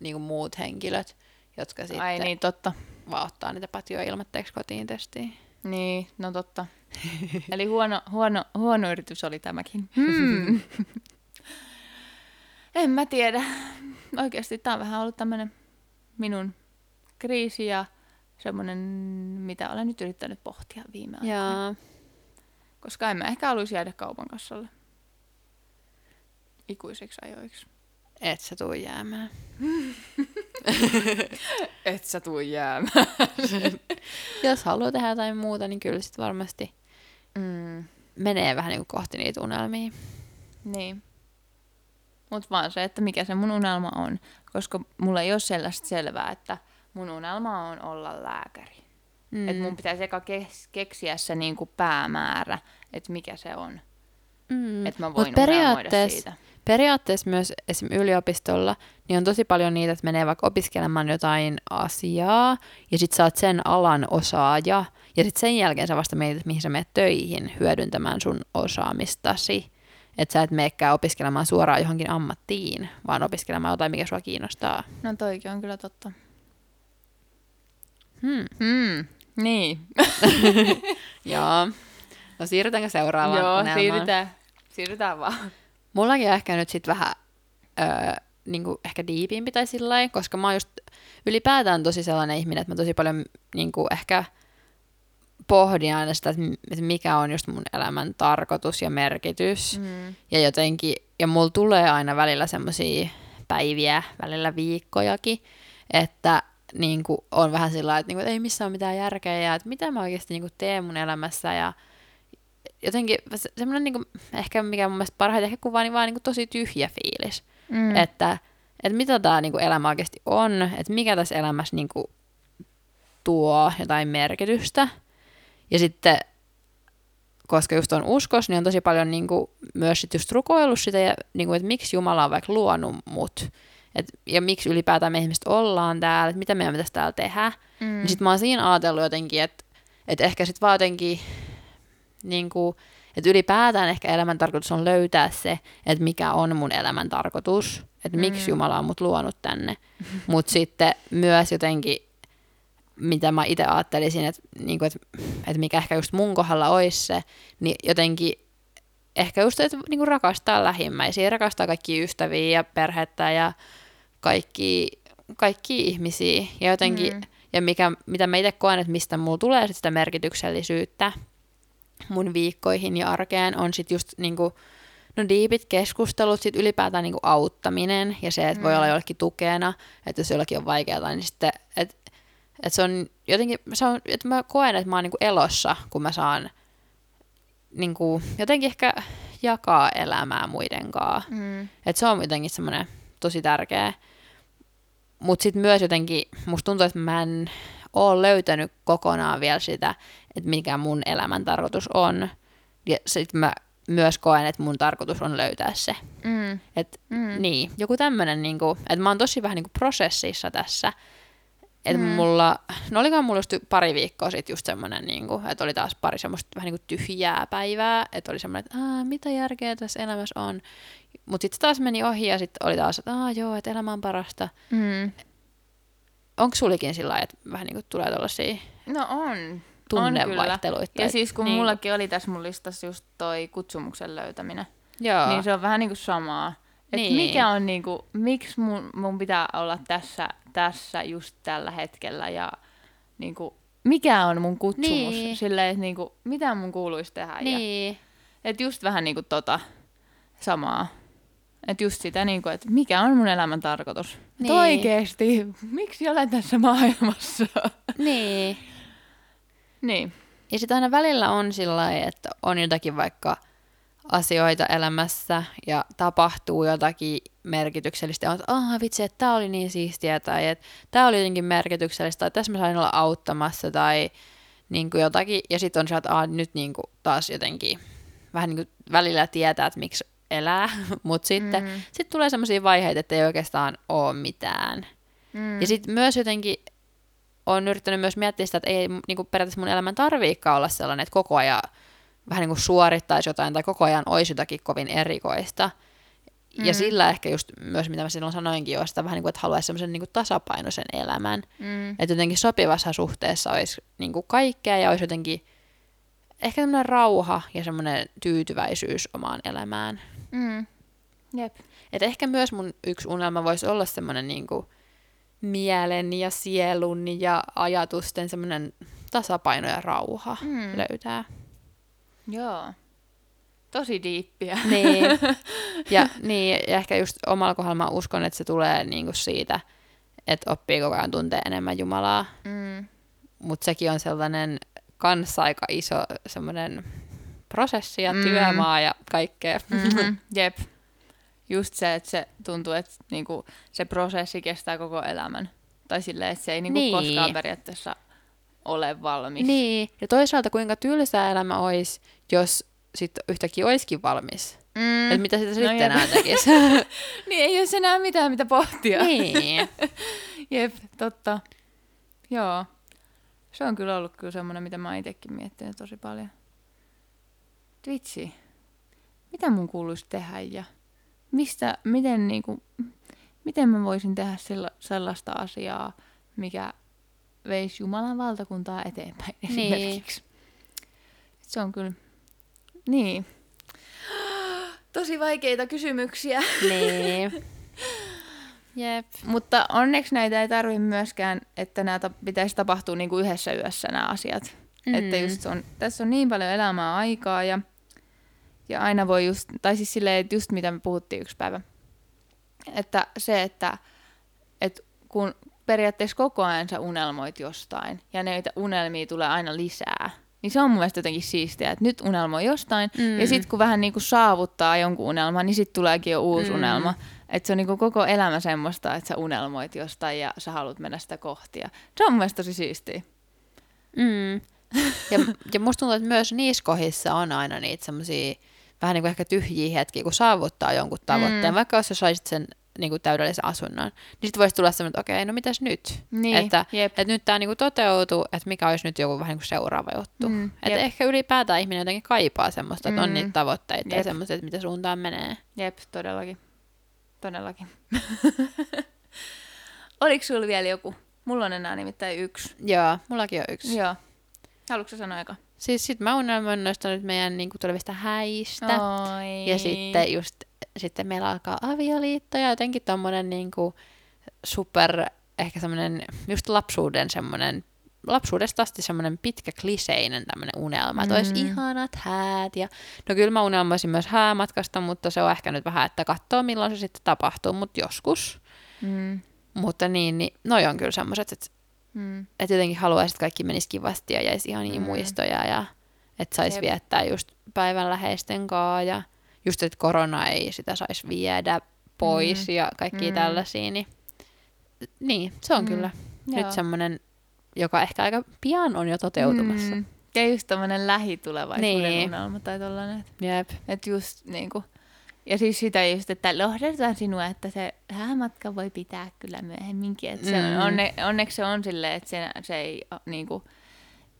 niin kuin muut henkilöt, jotka sitten Ai niin, totta. vaan ottaa niitä patjoja ilmatteeksi kotiin testiin. Niin, no totta. Eli huono, huono, huono yritys oli tämäkin. Hmm. en mä tiedä. Oikeasti tämä on vähän ollut tämmöinen minun kriisi ja semmoinen, mitä olen nyt yrittänyt pohtia viime aikoina. Joo. Koska en mä ehkä haluaisi jäädä kaupan kassalle ikuisiksi ajoiksi. Et sä tuu jäämään. Et sä tuu jäämään. Jos haluaa tehdä jotain muuta, niin kyllä sit varmasti Mm, menee vähän niin kuin kohti niitä unelmia. niin. Mutta vaan se, että mikä se mun unelma on. Koska mulla ei ole sellaista selvää, että mun unelma on olla lääkäri. Mm. Että mun pitäisi eka kes- keksiä se niinku päämäärä, että mikä se on. Mm. että mä Mut voin unelmoida periaatteessa- siitä. Periaatteessa myös esim. yliopistolla niin on tosi paljon niitä, että menee vaikka opiskelemaan jotain asiaa ja sit sä oot sen alan osaaja ja sit sen jälkeen sä vasta mietit, mihin sä menet töihin hyödyntämään sun osaamistasi. Että sä et meekään opiskelemaan suoraan johonkin ammattiin, vaan opiskelemaan jotain, mikä sua kiinnostaa. No toikin on kyllä totta. Hmm. Hmm. Niin. Joo. No siirrytäänkö seuraavaan Joo, unelmaan? siirrytään, siirrytään vaan. Mullakin on ehkä nyt sit vähän öö, niinku ehkä diipimpi tai sillä koska mä oon just ylipäätään tosi sellainen ihminen, että mä tosi paljon niinku ehkä pohdin aina sitä, että mikä on just mun elämän tarkoitus ja merkitys. Mm. Ja jotenkin, ja mulla tulee aina välillä semmoisia päiviä, välillä viikkojakin, että niin kuin, on vähän sillä lailla, että, niin kuin, että ei missään ole mitään järkeä ja että mitä mä oikeasti niin kuin, teen mun elämässä ja jotenkin se, semmoinen niin kuin, ehkä mikä mun mielestä parhaiten ehkä kuvaa, niin vaan niin kuin, tosi tyhjä fiilis. Mm. Että, että mitä tämä niin kuin, elämä oikeasti on, että mikä tässä elämässä niin kuin, tuo jotain merkitystä. Ja sitten, koska just on uskos, niin on tosi paljon niin kuin, myös sit just rukoillut sitä, ja, niin kuin, että miksi Jumala on vaikka luonut mut. Et, ja miksi ylipäätään me ihmiset ollaan täällä, että mitä meidän pitäisi täällä tehdä. Mm. Niin sit mä oon siinä ajatellut jotenkin, että, että ehkä sit vaan jotenkin, niin kuin, että ylipäätään ehkä elämän tarkoitus on löytää se, että mikä on mun elämän tarkoitus, että miksi Mm. Jumala on mut luonut tänne. Mutta sitten myös jotenkin, mitä mä itse ajattelisin, että, niin kuin, että, että mikä ehkä just mun kohdalla olisi se, niin jotenkin ehkä just, että niin kuin rakastaa lähimmäisiä, rakastaa kaikkia ystäviä ja perhettä ja kaikki, kaikki ihmisiä. Ja jotenkin, Mm. ja mikä, mitä mä itse koen, että mistä mulla tulee sit sitä merkityksellisyyttä mun viikkoihin ja arkeen, on sit just niinku, no diipit keskustelut, sit ylipäätään niinku auttaminen ja se, että voi Mm. olla jollekin tukena, että jos jollakin on vaikeaa, niin sitten, että et se on jotenkin, se on, että mä koen, että mä oon niinku elossa, kun mä saan niinku, jotenkin ehkä jakaa elämää muiden kanssa. Mm. Et se on jotenkin semmoinen tosi tärkeä. Mutta sitten myös jotenkin, musta tuntuu, että mä en ole löytänyt kokonaan vielä sitä, että mikä mun elämän tarkoitus on. Ja sitten mä myös koen, että mun tarkoitus on löytää se. Mm. Et, Mm. Niin, joku tämmöinen, niinku, että mä oon tosi vähän niinku prosessissa tässä. Että Mm. mm. mulla, no olikohan mulla just pari viikkoa sitten just semmoinen, niinku, että oli taas pari semmoista vähän niinku tyhjää päivää, että oli semmoinen, että Aa, mitä järkeä tässä elämässä on. Mutta sitten taas meni ohi ja sitten oli taas, että Aa, joo, että elämä on parasta. Mm. Onko sulikin sillä lailla, että vähän niinku tulee tällaisia No on. On kyllä. tunnevaihteluita? Ja siis kun niin, mullakin oli tässä mun listassa just toi kutsumuksen löytäminen, Joo, niin se on vähän niinku samaa. Et Niin. mikä on niinku, miksi mun, mun pitää olla tässä, tässä just tällä hetkellä ja niinku, mikä on mun kutsumus? Niin. Silleen, että niinku, mitä mun kuuluisi tehdä. Ja, niin. et just vähän niinku tota samaa. Että just sitä, niinku, että mikä on mun elämän tarkoitus. Niin. Niin. Oikeesti, miksi olen tässä maailmassa? niin. niin. Ja sitten aina välillä on sillä että on jotakin vaikka asioita elämässä ja tapahtuu jotakin merkityksellistä. On, että ah vitsi, että tämä oli niin siistiä tai että tämä oli jotenkin merkityksellistä tai tässä mä sain olla auttamassa tai niin kuin jotakin. Ja sitten on se, että ah, nyt niin kuin taas jotenkin vähän niin kuin välillä tietää, että miksi elää, mutta sitten Mm. sit tulee sellaisia vaiheita, että ei oikeastaan ole mitään. Mm. Ja sitten myös jotenkin on yrittänyt myös miettiä sitä, että ei niin kuin periaatteessa mun elämän tarviikaan olla sellainen, että koko ajan vähän niin kuin suorittaisi jotain tai koko ajan olisi jotakin kovin erikoista. Ja Mm. sillä ehkä just myös, mitä mä silloin sanoinkin jo, sitä vähän niin kuin, että haluaisi semmoisen niin kuin tasapainoisen elämän. Mm. Että jotenkin sopivassa suhteessa olisi niin kuin kaikkea ja olisi jotenkin ehkä semmoinen rauha ja semmoinen tyytyväisyys omaan elämään. Mm. Jep. Et ehkä myös mun yksi unelma voisi olla semmoinen niinku mielen ja sielun ja ajatusten semmoinen tasapaino ja rauha Mm. löytää. Joo. Tosi diippiä. Niin. Ja, niin, ja ehkä just omalla kohdalla mä uskon, että se tulee niinku siitä, että oppii koko ajan tuntee enemmän Jumalaa. Mm. Mutta sekin on sellainen kanssa aika iso semmoinen prosessi ja Mm. työmaa ja kaikkea. Mm-hmm. Jep. Just se, että se tuntuu, että niinku, se prosessi kestää koko elämän. Tai silleen, että se ei niinku Niin. koskaan periaatteessa ole valmis. Niin, ja toisaalta kuinka tylsää elämä olisi, jos sitten yhtäkkiä olisikin valmis. Mm. Että mitä sitä No sitten enää tekisi. Niin ei olisi enää mitään, mitä pohtia. niin. Jep, totta. Joo. Se on kyllä ollut kyllä semmoinen, mitä mä itsekin miettinyt tosi paljon. Vitsi. Mitä mun kuuluisi tehdä ja mistä, miten niinku, miten mä voisin tehdä sella, sellaista asiaa, mikä veisi Jumalan valtakuntaa eteenpäin Niin. esimerkiksi. Se on kyllä, niin. Tosi vaikeita kysymyksiä. niin. Jep. Mutta onneksi näitä ei tarvi myöskään, että nämä ta- pitäisi tapahtua niin kuin yhdessä yössä nämä asiat. Mm. Että just on, tässä on niin paljon elämää aikaa ja, ja aina voi just, tai siis silleen, että just mitä me puhuttiin yksi päivä, että se, että, että kun periaatteessa koko ajan sä unelmoit jostain ja näitä unelmia tulee aina lisää, niin se on mun mielestä jotenkin siistiä, että nyt unelmoi jostain Mm. ja sitten kun vähän niin kuin saavuttaa jonkun unelman, niin sitten tuleekin jo uusi Mm. unelma. Että se on niinku koko elämä semmoista, että sä unelmoit jostain ja sä haluat mennä sitä kohti. Ja se on mun mielestä tosi siistiä. Mm. Ja, ja musta tuntuu, että myös niissä kohdissa on aina niitä semmoisia vähän niin kuin ehkä tyhjiä hetkiä, kun saavuttaa jonkun tavoitteen. Mm. Vaikka jos sä saisit sen niin kuin täydellisen asunnon, niin sitten voisi tulla semmoinen, että okei, no mitäs nyt? Niin, että, jep. että nyt tämä niinku toteutuu, että mikä olisi nyt joku vähän niin kuin seuraava juttu. Mm, että jep. ehkä ylipäätään ihminen jotenkin kaipaa semmoista, että on Mm. niitä tavoitteita ja Jep. semmoista, että mitä suuntaan menee. Jep, todellakin. Todellakin. Oliko sulla vielä joku? Mulla on enää nimittäin yksi. Joo, mullakin on yksi. Joo. Haluatko sanoa eka? Siis sit mä unelmoin noista nyt meidän niinku tulevista häistä. Oi. Ja sitten just sitten meillä alkaa avioliitto ja jotenkin tommonen niinku super, ehkä semmonen just lapsuuden semmonen, lapsuudesta asti semmoinen pitkä kliseinen tämmöinen unelma, että olisi Mm. ihanat häät. Ja, no kyllä mä unelmoisin myös häämatkasta, mutta se on ehkä nyt vähän, että katsoo milloin se sitten tapahtuu, mutta joskus. Mm. Mutta niin, niin noi on kyllä semmoiset, että, Mm. että jotenkin haluaisin, että kaikki menisi kivasti ja jäisi ihan niin Mm. muistoja ja että saisi viettää just päivän läheisten kanssa ja just, että korona ei sitä saisi viedä pois Mm. ja kaikki Mm. tällaisia, niin, niin se on Mm. kyllä Joo. nyt semmoinen, joka ehkä aika pian on jo toteutumassa. Mm. Ja just tämmönen lähitulevaisuuden Niin. unelma tai tollanen. Jep. Että just niinku, ja siis sitä just, että lohdetaan sinua, että se häämatka voi pitää kyllä myöhemminkin. Että se Mm. onne, onneksi se on silleen, että se, se ei o- niinku,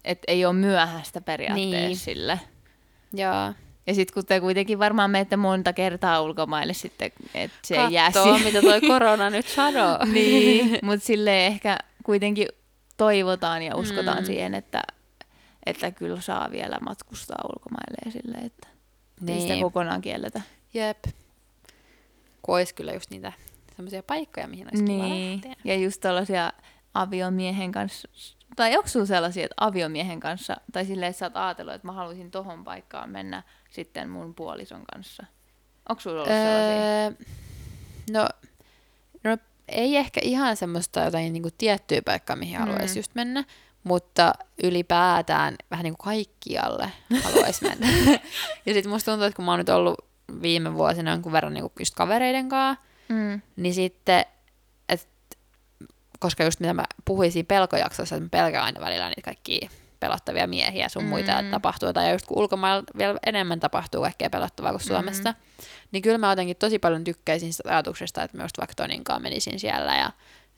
et ei ole myöhäistä periaatteessa Niin. sille. Joo. Ja sitten kun te kuitenkin varmaan menette monta kertaa ulkomaille sitten, että se ei jää Kattoo, siihen. mitä toi korona nyt sanoo. niin, mutta sille ehkä kuitenkin toivotaan ja uskotaan Mm. siihen, että, että kyllä saa vielä matkustaa ulkomaille ja sille, että ei sitä Niin. kokonaan kielletä. Jep. Kun olisi kyllä just niitä semmoisia paikkoja, mihin olisi kiva Niin, lähteä. ja just tällaisia aviomiehen kanssa, tai onko sulla sellaisia, että aviomiehen kanssa, tai silleen, että sä oot ajatellut, että mä haluaisin tohon paikkaan mennä sitten mun puolison kanssa. Onko sulla ollut sellaisia? Öö, no, no, ei ehkä ihan semmoista jotain niin kuin tiettyä paikkaa, mihin Mm. haluaisi just mennä, mutta ylipäätään vähän niin kuin kaikkialle haluaisi mennä. ja sitten musta tuntuu, että kun mä oon nyt ollut viime vuosina jonkun verran niin kuin just kavereiden kanssa, Mm. niin sitten, et, koska just mitä mä puhuin siinä pelkojaksossa, että mä pelkään aina välillä niitä kaikkia pelottavia miehiä sun muita, Mm. tapahtuu, tai just kun ulkomailla vielä enemmän tapahtuu kaikkea pelottavaa kuin Suomessa, niin kyllä mä jotenkin tosi paljon tykkäisin sitä ajatuksesta, että mä just vaikka Toninkaan menisin siellä ja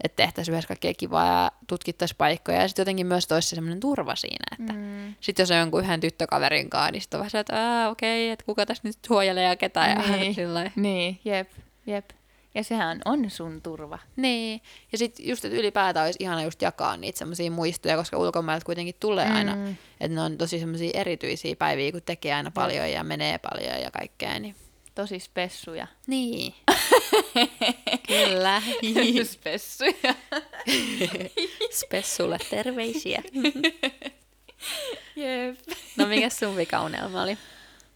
että tehtäisiin yhdessä kaikkea kivaa ja tutkittaisiin paikkoja ja sitten jotenkin myös toisi semmoinen turva siinä, että mm. Mm. sitten jos on jonkun yhden tyttökaverin kanssa, niin sitten on vähän että okei, että kuka tässä nyt suojelee ja ketä ja Niin. sillä Niin, jep, jep. Ja sehän on sun turva. Niin, ja sitten just, että ylipäätään olisi ihana just jakaa niitä semmoisia muistoja, koska ulkomailta kuitenkin tulee mm. aina, että ne on tosi semmoisia erityisiä päiviä, kun tekee aina paljon ja menee paljon ja kaikkea, niin Tosi spessuja. Niin. Kyllä. spessuja. Spessulle terveisiä. Jep. No mikä sun vikaunelma oli?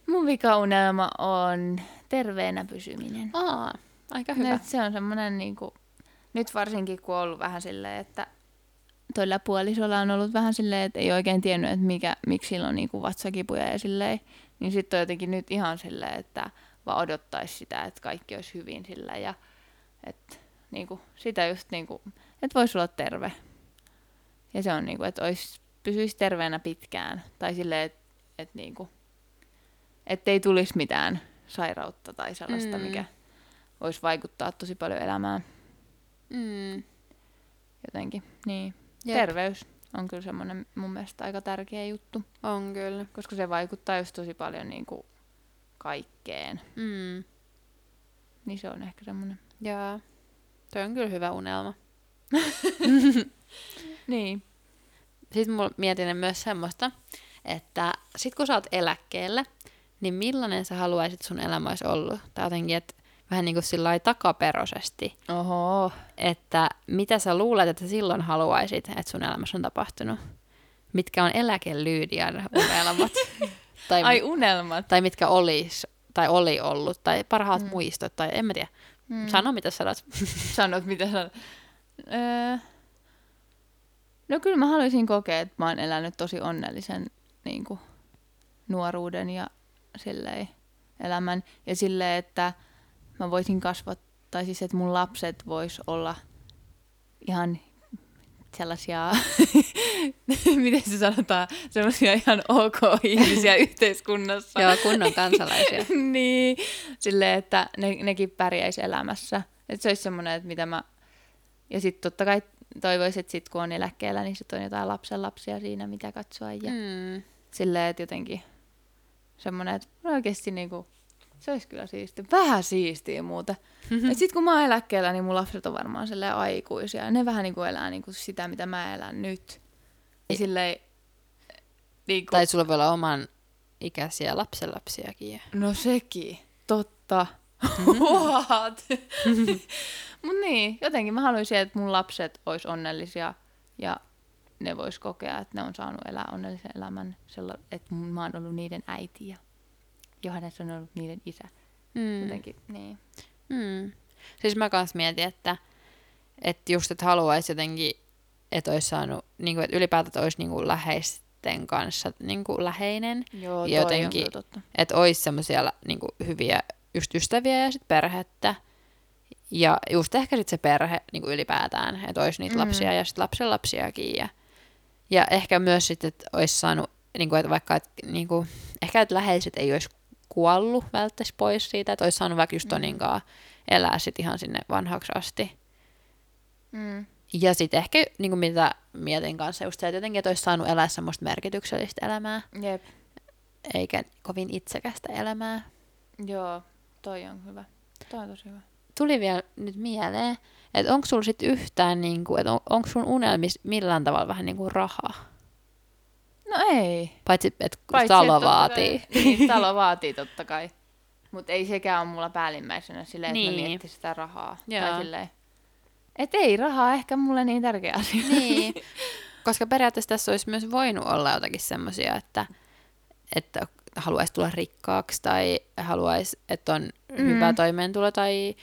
Mun vikaunelma on terveenä pysyminen. Aa, aika hyvä. Nyt se on semmoinen, niin kuin, nyt varsinkin kun on ollut vähän silleen, että toilla puolisolla on ollut vähän silleen, että ei oikein tiennyt, että mikä, miksi sillä on niin kuin vatsakipuja ja silleen, niin sitten on jotenkin nyt ihan silleen, että vaan odottaisi sitä, että kaikki olisi hyvin sillä ja että niin kuin, sitä just niin kuin, että voisi olla terve. Ja se on niin kuin, että olisi, pysyisi terveenä pitkään. Tai silleen, että, että niin kuin, ettei tulisi mitään sairautta tai sellaista, Mm. mikä voisi vaikuttaa tosi paljon elämään Mm. jotenkin. Niin. Jep. Terveys on kyllä semmoinen mun mielestä aika tärkeä juttu, On kyllä. koska se vaikuttaa just tosi paljon niin kuin kaikkeen. Mm. Niin se on ehkä semmoinen. Jaa. Toi on kyllä hyvä unelma. Niin. Sitten mulla mietin myös semmoista, että sit kun sä oot eläkkeellä, niin millainen sä haluaisit sun elämä olisi ollut? Tai jotenkin, että vähän niin kuin sillä takaperosesti, Oho. että mitä sä luulet, että silloin haluaisit, että sun elämässä on tapahtunut? Mitkä on eläkelyydian unelmat? tai, Ai unelmat. tai mitkä olis, tai oli ollut, tai parhaat mm. muistot, tai en mä tiedä. Mm. Sano, mitä sanot. Sanot, mitä sanot. Öö, no kyllä mä haluaisin kokea, että mä oon elänyt tosi onnellisen niin kuin, nuoruuden ja silleen, elämän. Ja silleen, että mä voisin kasvattaa, tai siis että mun lapset vois olla ihan sellaisia, miten se sanotaan, sellaisia ihan ok ihmisiä yhteiskunnassa. Joo, kunnon kansalaisia. niin, silleen, että ne, nekin pärjäisi elämässä. Että se olisi semmoinen, että mitä mä... Ja sitten totta kai toivoisin, että sit kun on eläkkeellä, niin sit on jotain lapsenlapsia siinä, mitä katsoa. Ja. Mm. silleen, että jotenkin semmoinen, että oikeasti niinku, se olisi kyllä siistiä. Vähän siistiä muuta. Mm-hmm. Et sit kun mä oon eläkkeellä, niin mun lapset on varmaan silleen aikuisia. Ne vähän niinku elää niinku sitä, mitä mä elän nyt. Ja silleen, niinku, Tai sulla voi olla oman ikäisiä lapsenlapsiakin. No sekin, totta. Mm-hmm. What? Mut niin, jotenkin mä haluaisin, että mun lapset ois onnellisia ja ne vois kokea, että ne on saanut elää onnellisen elämän, sella, että mä oon ollut niiden äiti ja Johannes on ollut niiden isä. Mm. Jotenkin, niin. Mm. Siis mä kans mietin, että, että just, että haluaisi jotenkin, että olisi saanut, niin kuin, että ylipäätään olisi niin kuin läheisten kanssa niin kuin läheinen. Joo, toi Jotenkin. on totta. Että olisi semmoisia niin kuin, hyviä just ystäviä ja sit perhettä. Ja just ehkä sitten se perhe niin kuin ylipäätään, että olisi niitä mm. lapsia ja sitten lapsen lapsiakin. Ja, ja ehkä myös sitten, että olisi saanut, niin kuin, että vaikka, että, niin kuin, ehkä että läheiset ei olisi kuollut välttäisi pois siitä, että olisi saanut vaikka just Mm. Toninkaan elää sitten ihan sinne vanhaksi asti. Mm. Ja sitten ehkä, niin kuin mitä mietin kanssa, just se, että jotenkin, että olisi saanut elää semmoista merkityksellistä elämää, Jep, eikä kovin itsekästä elämää. joo, toi on hyvä. Toi on tosi hyvä. Tuli vielä nyt mieleen, että onko sulla sit yhtään, niin kuin, että on, onko sun unelmis millään tavalla vähän niin kuin rahaa? No ei. Paitsi, että Paitsi, talo että vaatii. Kai, niin, talo vaatii totta kai. Mutta ei sekään ole mulla päällimmäisenä silleen, että Niin. mä miettisin sitä rahaa. Joo. Tai silleen, et ei rahaa ehkä mulle niin tärkeä asia. Niin, koska periaatteessa tässä olisi myös voinut olla jotakin semmoisia, että, että haluaisi tulla rikkaaksi tai haluaisi, että on Mm. mm. hyvä toimeentulo tai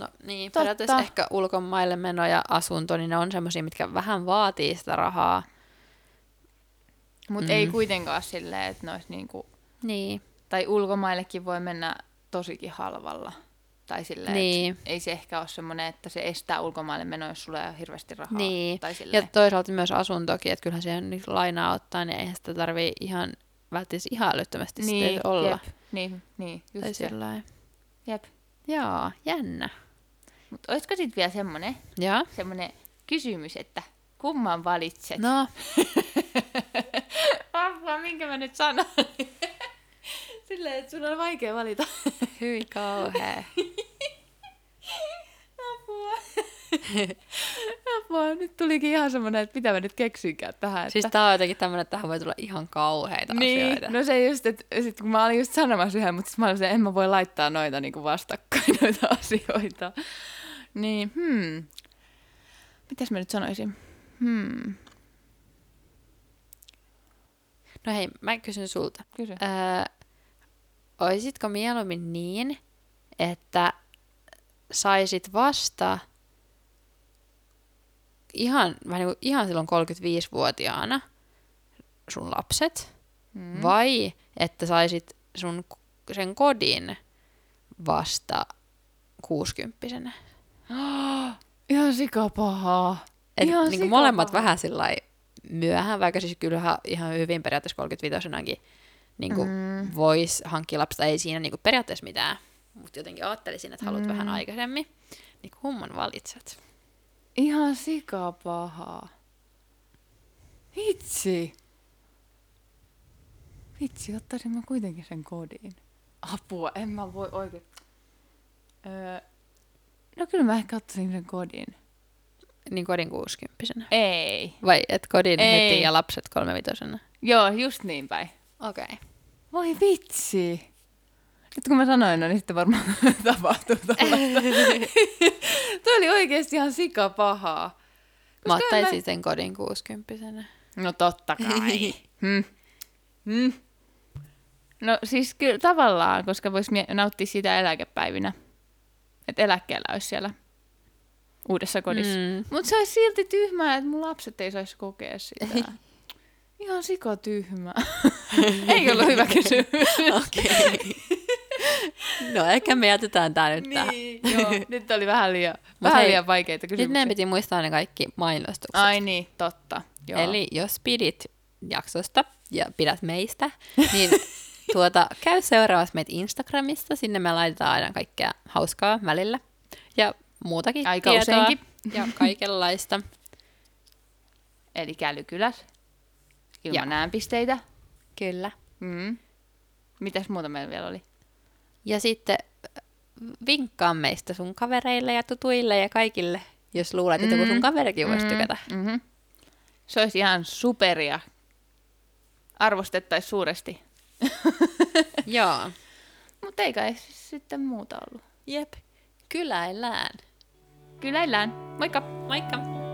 no niin, Totta. periaatteessa ehkä ulkomaille meno ja asunto, niin ne on semmoisia, mitkä vähän vaatii sitä rahaa. Mutta Mm. ei kuitenkaan silleen, että ne olisi niinku, Niin, tai ulkomaillekin voi mennä tosikin halvalla. Tai silleen, Niin. että ei se ehkä ole semmoinen, että se estää ulkomaille menoa, jos sulla ei ole hirveästi rahaa. Niin. Tai ja toisaalta myös asuntokin, että kyllähän siihen nyt lainaa ottaa, niin eihän sitä tarvii ihan välttämättä ihan älyttömästi niin, sitten olla. Jep, niin, niin, just Tai se. sillain. Jep. Joo, jännä. Mutta olisiko sitten vielä semmoinen, Joo. semmoinen kysymys, että kumman valitset? No, Apua, minkä mä nyt sanon? Silleen, että sun on vaikea valita. hyi kauhea. Apua. Apua, nyt tulikin ihan semmoinen, että mitä mä nyt keksinkään tähän. Siis että... tää on jotenkin tämmönen, että tähän voi tulla ihan kauheita niin, asioita. no se just, että sit kun mä olin just sanomassa yhden, mutta sit mä olin se, en mä voi laittaa noita niinku vastakkain, noita asioita. Niin, hmm. Mitäs mä nyt sanoisin? Hmm. No hei, mä kysyn sulta. Kysy. Öö, oisitko mieluummin niin, että saisit vasta ihan, vähän niin kuin, ihan silloin 35-vuotiaana sun lapset, Mm. vai että saisit sun sen kodin vasta 60 Ihan sikapahaa. Et Ihan niin kuin molemmat vähän sillä myöhään, vaikka siis kyllähän ihan hyvin periaatteessa 35 niin kuin mm. voisi hankkia lapsia. Ei siinä niin kuin periaatteessa mitään, mutta jotenkin ajattelisin, että haluat mm. vähän aikaisemmin. Niin kumman valitset? Ihan sikapahaa. Vitsi. Vitsi, ottaisin mä kuitenkin sen kodin. Apua, en mä voi oikein. Öö, no kyllä mä ehkä ottaisin sen kodin. Niin kodin 60 Ei. Vai et kodin Ei. heti ja lapset kolmevitosena? Joo, just niin päin. Okei. Okay. Voi vitsi. Nyt kun mä sanoin, no niin sitten varmaan tapahtuu. Tuo oli oikeasti ihan sika pahaa. Mä ottaisin mä- sen kodin 60 No totta kai. hmm. Hmm. No siis kyllä tavallaan, koska voisi nauttia siitä eläkepäivinä. Että eläkkeellä olisi siellä uudessa kodissa. Mm. Mutta se olisi silti tyhmää, että mun lapset ei saisi kokea sitä. Ihan sika tyhmää. ei ollut hyvä kysymys. Okei. no ehkä me jätetään tää nyt niin, joo. Nyt oli vähän liian, vähän hei, liian vaikeita Nyt kysymyksiä. meidän piti muistaa ne kaikki mainostukset. Ai niin, totta. Joo. Eli jos pidit jaksosta ja pidät meistä, niin tuota, käy seuraavassa meitä Instagramista. Sinne me laitetaan aina kaikkea hauskaa välillä. Muutakin Aika tietoa useinkin. ja kaikenlaista. Eli Kälykylät. Ilman äänpisteitä. Kyllä. Mm. Mitäs muuta meillä vielä oli? Ja sitten äh, vinkkaa meistä sun kavereille ja tutuille ja kaikille, jos luulet, että joku sun kaverikin voisi tykätä. Mm-hmm. Se olisi ihan superia. Arvostettaisiin suuresti. Joo. Mutta ei kai sitten muuta ollut. Jep. Kyläillään. Kyläillään. Moikka! Moikka!